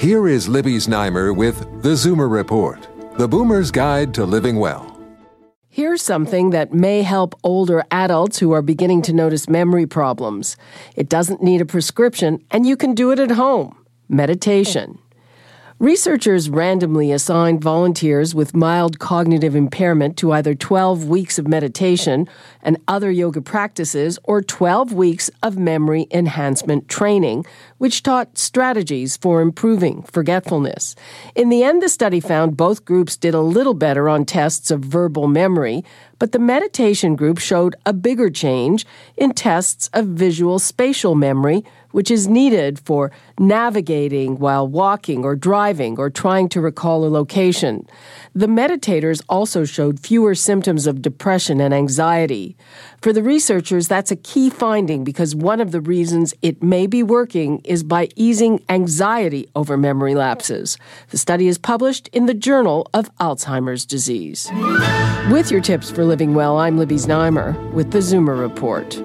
Here is Libby Znaimer with The Zoomer Report, the boomer's guide to living well. Here's something that may help older adults who are beginning to notice memory problems. It doesn't need a prescription, and you can do it at home meditation. Researchers randomly assigned volunteers with mild cognitive impairment to either 12 weeks of meditation and other yoga practices or 12 weeks of memory enhancement training, which taught strategies for improving forgetfulness. In the end, the study found both groups did a little better on tests of verbal memory, but the meditation group showed a bigger change in tests of visual spatial memory, which is needed for navigating while walking or driving or trying to recall a location. The meditators also showed fewer symptoms of depression and anxiety. For the researchers, that's a key finding because one of the reasons it may be working is by easing anxiety over memory lapses. The study is published in the Journal of Alzheimer's Disease. With your tips for living well, I'm Libby Znaimer with the Zoomer Report.